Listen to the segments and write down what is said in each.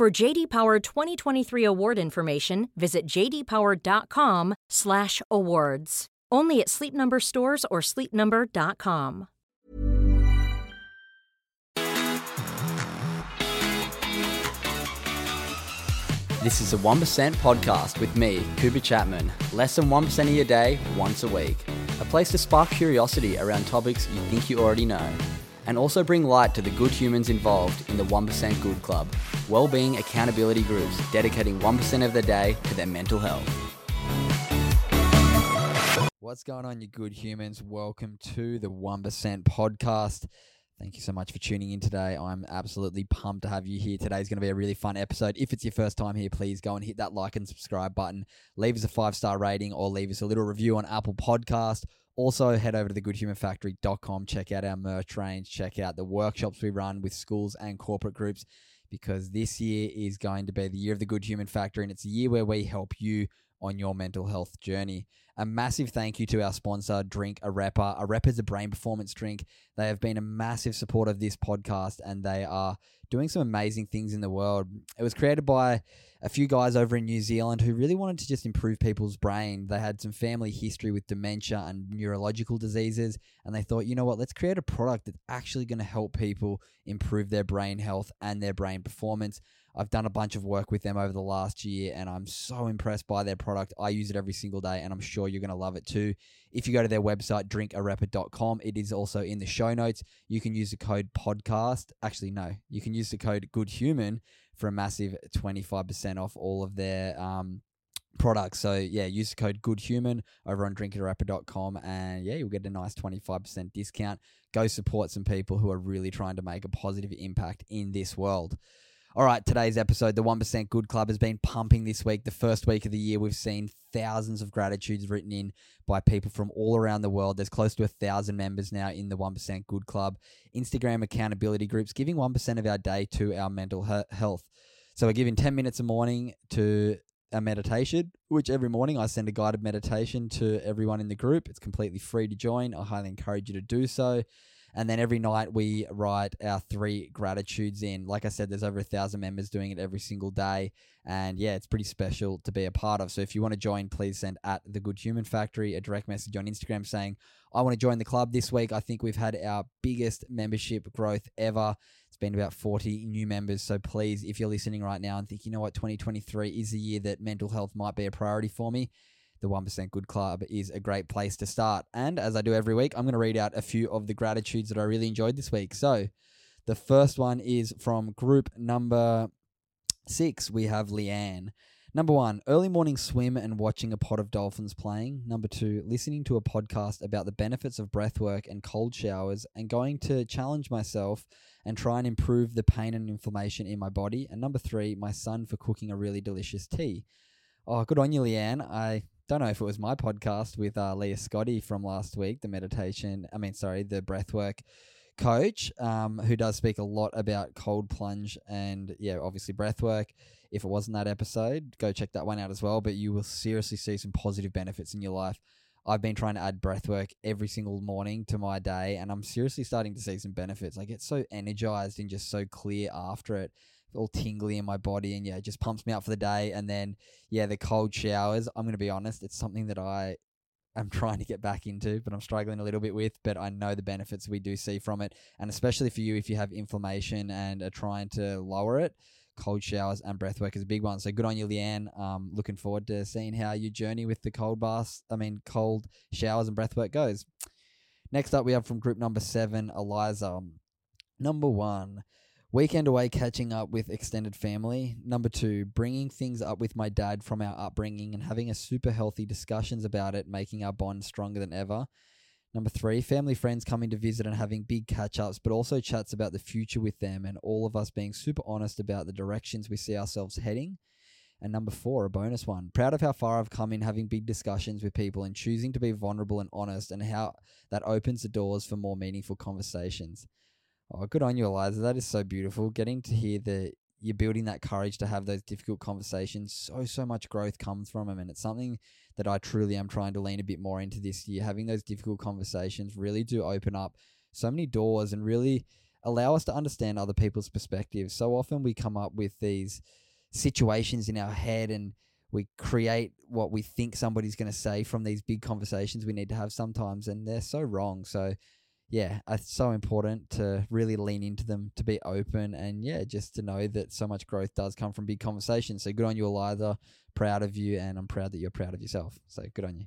For JD Power 2023 award information, visit jdpower.com/awards. Only at Sleep Number stores or sleepnumber.com. This is a 1% podcast with me, Cooper Chapman. Less than 1% of your day, once a week. A place to spark curiosity around topics you think you already know. And also bring light to the good humans involved in the 1% Good Club, well-being accountability groups dedicating 1% of the day to their mental health. What's going on, you good humans? Welcome to the 1% podcast. Thank you so much for tuning in today. I'm absolutely pumped to have you here. Today Today's going to be a really fun episode. If it's your first time here, please go and hit that like and subscribe button. Leave us a five star rating or leave us a little review on Apple Podcast. Also, head over to thegoodhumanfactory.com. Check out our merch range. Check out the workshops we run with schools and corporate groups because this year is going to be the year of the Good Human Factory and it's a year where we help you on your mental health journey. A massive thank you to our sponsor, Drink Arepa. Arepa is a brain performance drink. They have been a massive support of this podcast and they are doing some amazing things in the world. It was created by a few guys over in New Zealand who really wanted to just improve people's brain. They had some family history with dementia and neurological diseases, and they thought, you know what, let's create a product that's actually going to help people improve their brain health and their brain performance. I've done a bunch of work with them over the last year and I'm so impressed by their product. I use it every single day and I'm sure you're going to love it too. If you go to their website, drinkarepa.com, it is also in the show notes. You can use the code podcast. Actually, no, you can use the code goodhuman for a massive 25% off all of their um, products. So yeah, use the code goodhuman over on drinkarepa.com and yeah, you'll get a nice 25% discount. Go support some people who are really trying to make a positive impact in this world. All right, today's episode, the 1% Good Club, has been pumping this week. The first week of the year, we've seen thousands of gratitudes written in by people from all around the world. There's close to a thousand members now in the 1% Good Club. Instagram accountability groups giving 1% of our day to our mental health. So we're giving 10 minutes a morning to a meditation, which every morning I send a guided meditation to everyone in the group. It's completely free to join. I highly encourage you to do so. And then every night we write our three gratitudes in. Like I said, there's over a thousand members doing it every single day. And yeah, it's pretty special to be a part of. So if you want to join, please send at the Good Human Factory a direct message on Instagram saying, I want to join the club this week. I think we've had our biggest membership growth ever. It's been about 40 new members. So please, if you're listening right now and think, you know what, 2023 is the year that mental health might be a priority for me, the 1% Good Club is a great place to start. And as I do every week, I'm going to read out a few of the gratitudes that I really enjoyed this week. So the first one is from group number six. We have Leanne. Number one, early morning swim and watching a pot of dolphins playing. Number two, listening to a podcast about the benefits of breath work and cold showers and going to challenge myself and try and improve the pain and inflammation in my body. And number three, my son for cooking a really delicious tea. Oh, good on you, Leanne. I don't know if it was my podcast with uh, Leah Scotty from last week, the meditation, I mean, sorry, the breathwork coach, um, who does speak a lot about cold plunge and, yeah, obviously breathwork. If it wasn't that episode, go check that one out as well. But you will seriously see some positive benefits in your life. I've been trying to add breathwork every single morning to my day, and I'm seriously starting to see some benefits. I get so energized and just so clear after it all tingly in my body and yeah, it just pumps me up for the day. And then yeah, the cold showers. I'm gonna be honest, it's something that I am trying to get back into, but I'm struggling a little bit with. But I know the benefits we do see from it, and especially for you if you have inflammation and are trying to lower it. Cold showers and breath work is a big one. So good on you, Leanne. Um, looking forward to seeing how your journey with the cold baths, I mean, cold showers and breath work goes. Next up, we have from group number seven, Eliza. Number one, Weekend away catching up with extended family. Number two, bringing things up with my dad from our upbringing and having a super healthy discussions about it, making our bond stronger than ever. Number three, family friends coming to visit and having big catch ups, but also chats about the future with them and all of us being super honest about the directions we see ourselves heading. And number four, a bonus one. Proud of how far I've come in having big discussions with people and choosing to be vulnerable and honest, and how that opens the doors for more meaningful conversations. Oh, good on you, Eliza. That is so beautiful. Getting to hear that you're building that courage to have those difficult conversations. So, so much growth comes from them. And it's something that I truly am trying to lean a bit more into this year. Having those difficult conversations really do open up so many doors and really allow us to understand other people's perspectives. So often we come up with these situations in our head and we create what we think somebody's going to say from these big conversations we need to have sometimes and they're so wrong so yeah it's so important to really lean into them to be open and yeah just to know that so much growth does come from big conversations so good on you Eliza proud of you and I'm proud that you're proud of yourself so good on you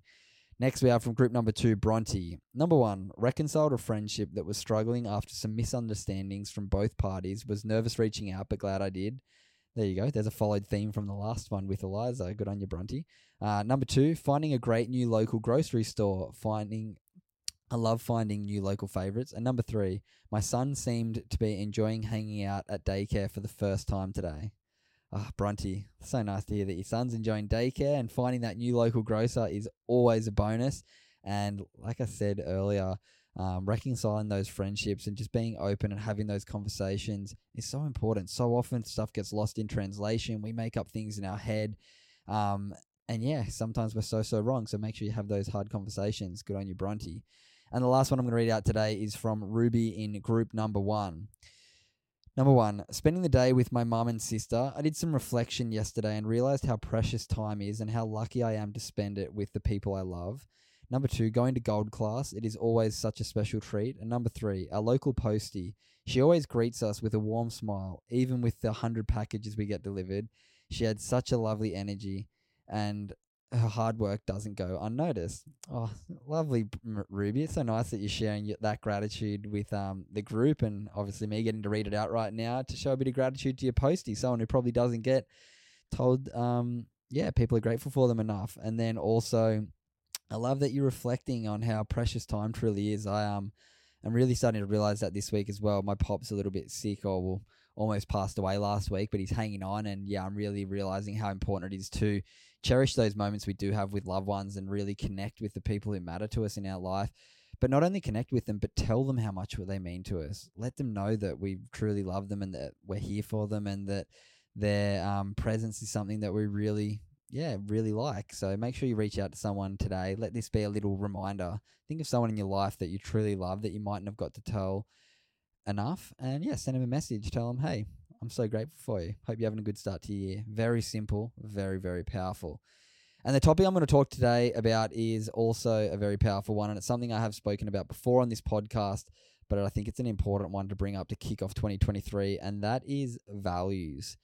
Next, we have from group number two, Bronte. Number one, reconciled a friendship that was struggling after some misunderstandings from both parties, was nervous reaching out, but glad I did. There you go. There's a followed theme from the last one with Eliza. Good on you, Bronte. Uh, number two, finding a great new local grocery store. Finding, I love finding new local favorites. And number three, my son seemed to be enjoying hanging out at daycare for the first time today. Ah, oh, Bronte, so nice to hear that your son's enjoying daycare and finding that new local grocer is always a bonus. And like I said earlier, um, reconciling those friendships and just being open and having those conversations is so important. So often stuff gets lost in translation. We make up things in our head. Um, and yeah, sometimes we're so, so wrong. So make sure you have those hard conversations. Good on you, Bronte. And the last one I'm going to read out today is from Ruby in group number one. Number one, spending the day with my mum and sister. I did some reflection yesterday and realized how precious time is and how lucky I am to spend it with the people I love. Number two, going to gold class. It is always such a special treat. And number three, our local postie. She always greets us with a warm smile, even with the 100 packages we get delivered. She had such a lovely energy, and her hard work doesn't go unnoticed. Oh, lovely, Ruby. It's so nice that you're sharing that gratitude with um, the group, and obviously me getting to read it out right now to show a bit of gratitude to your postie, someone who probably doesn't get told, um, yeah, people are grateful for them enough. And then also, I love that you're reflecting on how precious time truly is. I um, I'm really starting to realize that this week as well. My pop's a little bit sick, or almost passed away last week, but he's hanging on. And yeah, I'm really realizing how important it is to cherish those moments we do have with loved ones and really connect with the people who matter to us in our life. But not only connect with them, but tell them how much they mean to us. Let them know that we truly love them and that we're here for them and that their um, presence is something that we really yeah, really like. So make sure you reach out to someone today. Let this be a little reminder. Think of someone in your life that you truly love that you mightn't have got to tell enough. And yeah, send them a message. Tell them, hey, I'm so grateful for you. Hope you're having a good start to your year. Very simple, very, very powerful. And the topic I'm going to talk today about is also a very powerful one. And it's something I have spoken about before on this podcast, but I think it's an important one to bring up to kick off 2023. And that is values.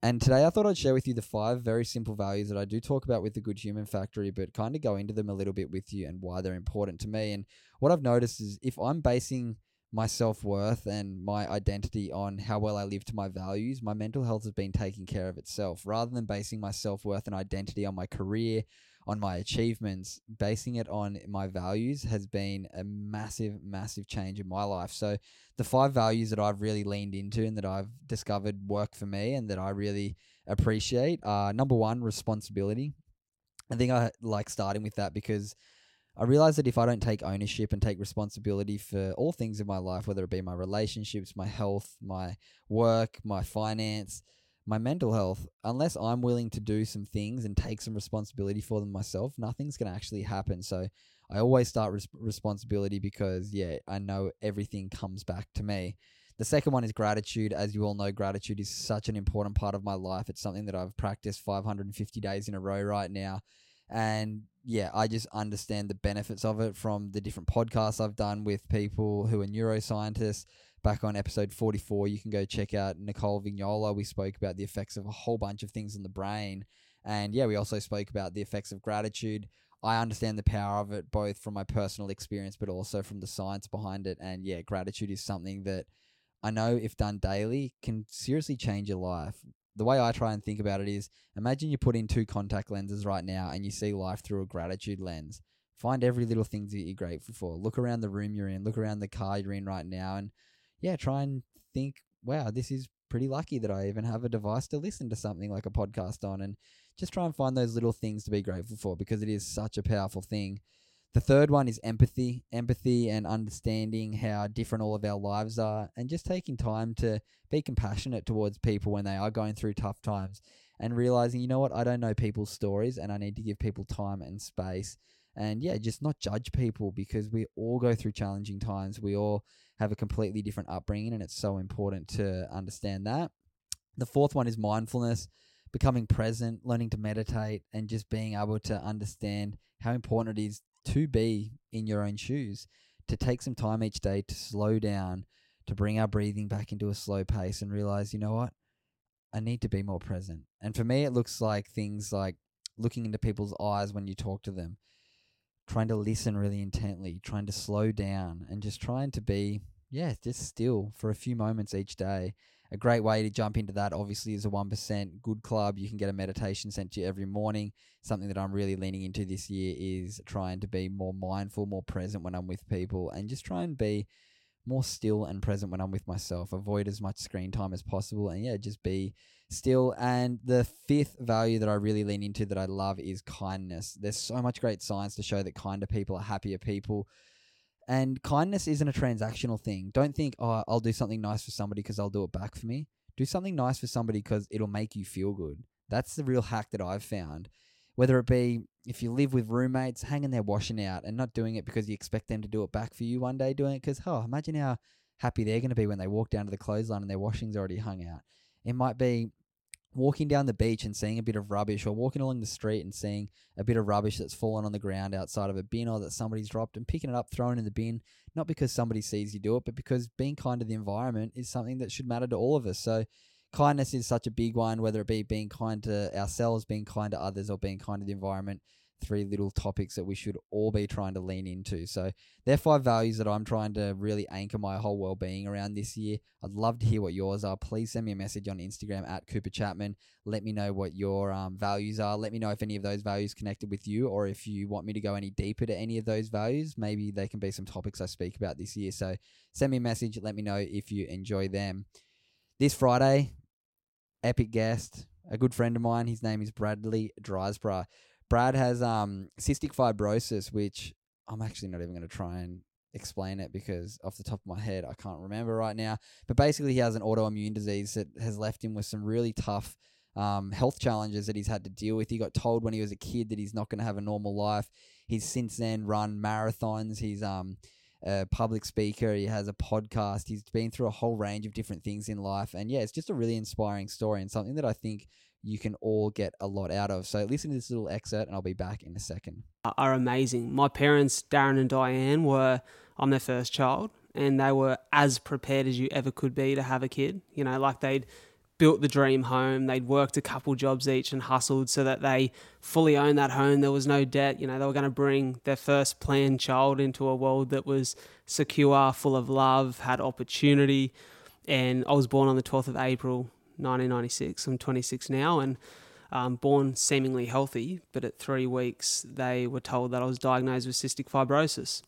And today I thought I'd share with you the five very simple values that I do talk about with the Good Human Factory, but kind of go into them a little bit with you and why they're important to me. And what I've noticed is if I'm basing my self worth and my identity on how well I live to my values, my mental health has been taking care of itself rather than basing my self worth and identity on my career, on my achievements, basing it on my values has been a massive, massive change in my life. So, the five values that I've really leaned into and that I've discovered work for me and that I really appreciate are number one, responsibility. I think I like starting with that because I realize that if I don't take ownership and take responsibility for all things in my life, whether it be my relationships, my health, my work, my finance, my mental health, unless I'm willing to do some things and take some responsibility for them myself, nothing's going to actually happen. So I always start res- responsibility because, yeah, I know everything comes back to me. The second one is gratitude. As you all know, gratitude is such an important part of my life. It's something that I've practiced 550 days in a row right now. And yeah, I just understand the benefits of it from the different podcasts I've done with people who are neuroscientists, back on episode 44. You can go check out Nicole Vignola. We spoke about the effects of a whole bunch of things in the brain. And yeah, we also spoke about the effects of gratitude. I understand the power of it both from my personal experience, but also from the science behind it. And yeah, gratitude is something that I know, if done daily, can seriously change your life. The way I try and think about it is imagine you put in two contact lenses right now and you see life through a gratitude lens. Find every little thing that you're grateful for. Look around the room you're in, look around the car you're in right now, and yeah, try and think, wow, this is pretty lucky that I even have a device to listen to something like a podcast on and just try and find those little things to be grateful for because it is such a powerful thing. The third one is empathy, empathy and understanding how different all of our lives are, and just taking time to be compassionate towards people when they are going through tough times and realizing, you know what, I don't know people's stories and I need to give people time and space. And yeah, just not judge people because we all go through challenging times. We all have a completely different upbringing, and it's so important to understand that. The fourth one is mindfulness, becoming present, learning to meditate, and just being able to understand how important it is to be in your own shoes, to take some time each day to slow down, to bring our breathing back into a slow pace and realize, you know what? I need to be more present. And for me, it looks like things like looking into people's eyes when you talk to them, trying to listen really intently, trying to slow down, and just trying to be, yeah, just still for a few moments each day. A great way to jump into that, obviously, is a 1% good club. You can get a meditation sent to you every morning. Something that I'm really leaning into this year is trying to be more mindful, more present when I'm with people, and just try and be more still and present when I'm with myself. Avoid as much screen time as possible, and yeah, just be still. And the fifth value that I really lean into that I love is kindness. There's so much great science to show that kinder people are happier people. And kindness isn't a transactional thing. Don't think, oh, I'll do something nice for somebody because they'll do it back for me. Do something nice for somebody because it'll make you feel good. That's the real hack that I've found. Whether it be if you live with roommates, hanging there washing out and not doing it because you expect them to do it back for you one day, doing it because, oh, imagine how happy they're going to be when they walk down to the clothesline and their washing's already hung out. It might be walking down the beach and seeing a bit of rubbish or walking along the street and seeing a bit of rubbish that's fallen on the ground outside of a bin or that somebody's dropped and picking it up, throwing in the bin, not because somebody sees you do it, but because being kind to the environment is something that should matter to all of us. So kindness is such a big one, whether it be being kind to ourselves, being kind to others, or being kind to the environment. Three little topics that we should all be trying to lean into. So, they're five values that I'm trying to really anchor my whole well being around this year. I'd love to hear what yours are. Please send me a message on Instagram at Cooper Chapman. Let me know what your um, values are. Let me know if any of those values connected with you, or if you want me to go any deeper to any of those values. Maybe they can be some topics I speak about this year. So, send me a message. Let me know if you enjoy them. This Friday, epic guest, a good friend of mine. His name is Bradley Drysborough. Brad has um, cystic fibrosis, which I'm actually not even going to try and explain it because off the top of my head, I can't remember right now. But basically, he has an autoimmune disease that has left him with some really tough um, health challenges that he's had to deal with. He got told when he was a kid that he's not going to have a normal life. He's since then run marathons. He's um, a public speaker. He has a podcast. He's been through a whole range of different things in life. And yeah, it's just a really inspiring story and something that I think you can all get a lot out of. So listen to this little excerpt and I'll be back in a second. Are amazing. My parents, Darren and Diane, were, I'm their first child and they were as prepared as you ever could be to have a kid. You know, like they'd built the dream home. They'd worked a couple jobs each and hustled so that they fully owned that home. There was no debt. You know, they were going to bring their first planned child into a world that was secure, full of love, had opportunity. And I was born on the 12th of April, 1996. I'm 26 now and um, born seemingly healthy, but at three weeks, they were told that I was diagnosed with cystic fibrosis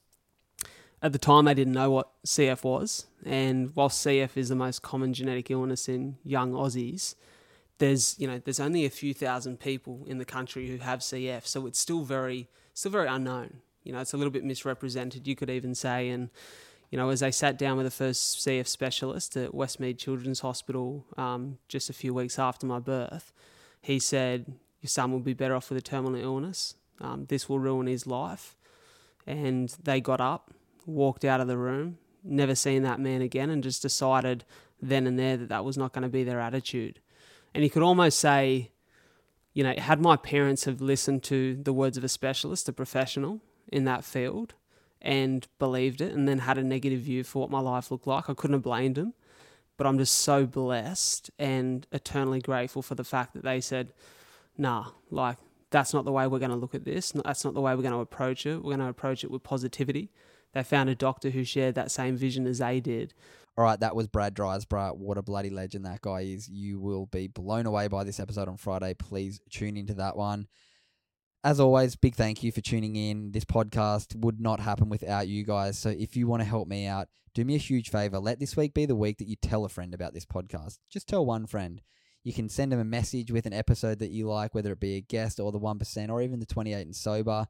at the time they didn't know what CF was, and while CF is the most common genetic illness in young Aussies, there's you know there's only a few thousand people in the country who have CF, so it's still very still very unknown. You know, it's a little bit misrepresented, you could even say. And you know, as I sat down with the first CF specialist at Westmead Children's Hospital um, just a few weeks after my birth, he said, "Your son will be better off with a terminal illness. Um, this will ruin his life." And they got up walked out of the room, never seen that man again, and just decided then and there that that was not going to be their attitude. And you could almost say, you know, had my parents have listened to the words of a specialist, a professional in that field, and believed it, and then had a negative view for what my life looked like, I couldn't have blamed them. But I'm just so blessed and eternally grateful for the fact that they said, nah, like, that's not the way we're going to look at this. That's not the way we're going to approach it. We're going to approach it with positivity they found a doctor who shared that same vision as they did. All right, that was Brad Drysborough. What a bloody legend that guy is. You will be blown away by this episode on Friday. Please tune into that one. As always, big thank you for tuning in. This podcast would not happen without you guys. So if you want to help me out, do me a huge favor. Let this week be the week that you tell a friend about this podcast. Just tell one friend. You can send them a message with an episode that you like, whether it be a guest or the 1% or even the 28 and sober.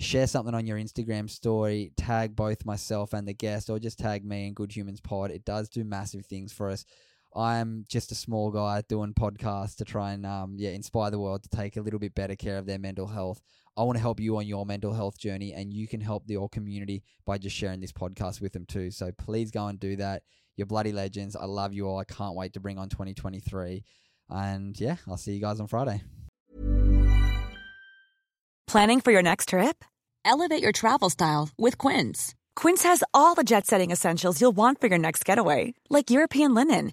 Share something on your Instagram story, tag both myself and the guest, or just tag me and Good Humans Pod. It does do massive things for us. I'm just a small guy doing podcasts to try and um, yeah inspire the world to take a little bit better care of their mental health. I want to help you on your mental health journey, and you can help the your community by just sharing this podcast with them too. So please go and do that. You're bloody legends. I love you all. I can't wait to bring on 2023. And yeah, I'll see you guys on Friday. Planning for your next trip? Elevate your travel style with Quince. Quince has all the jet setting essentials you'll want for your next getaway, like European linen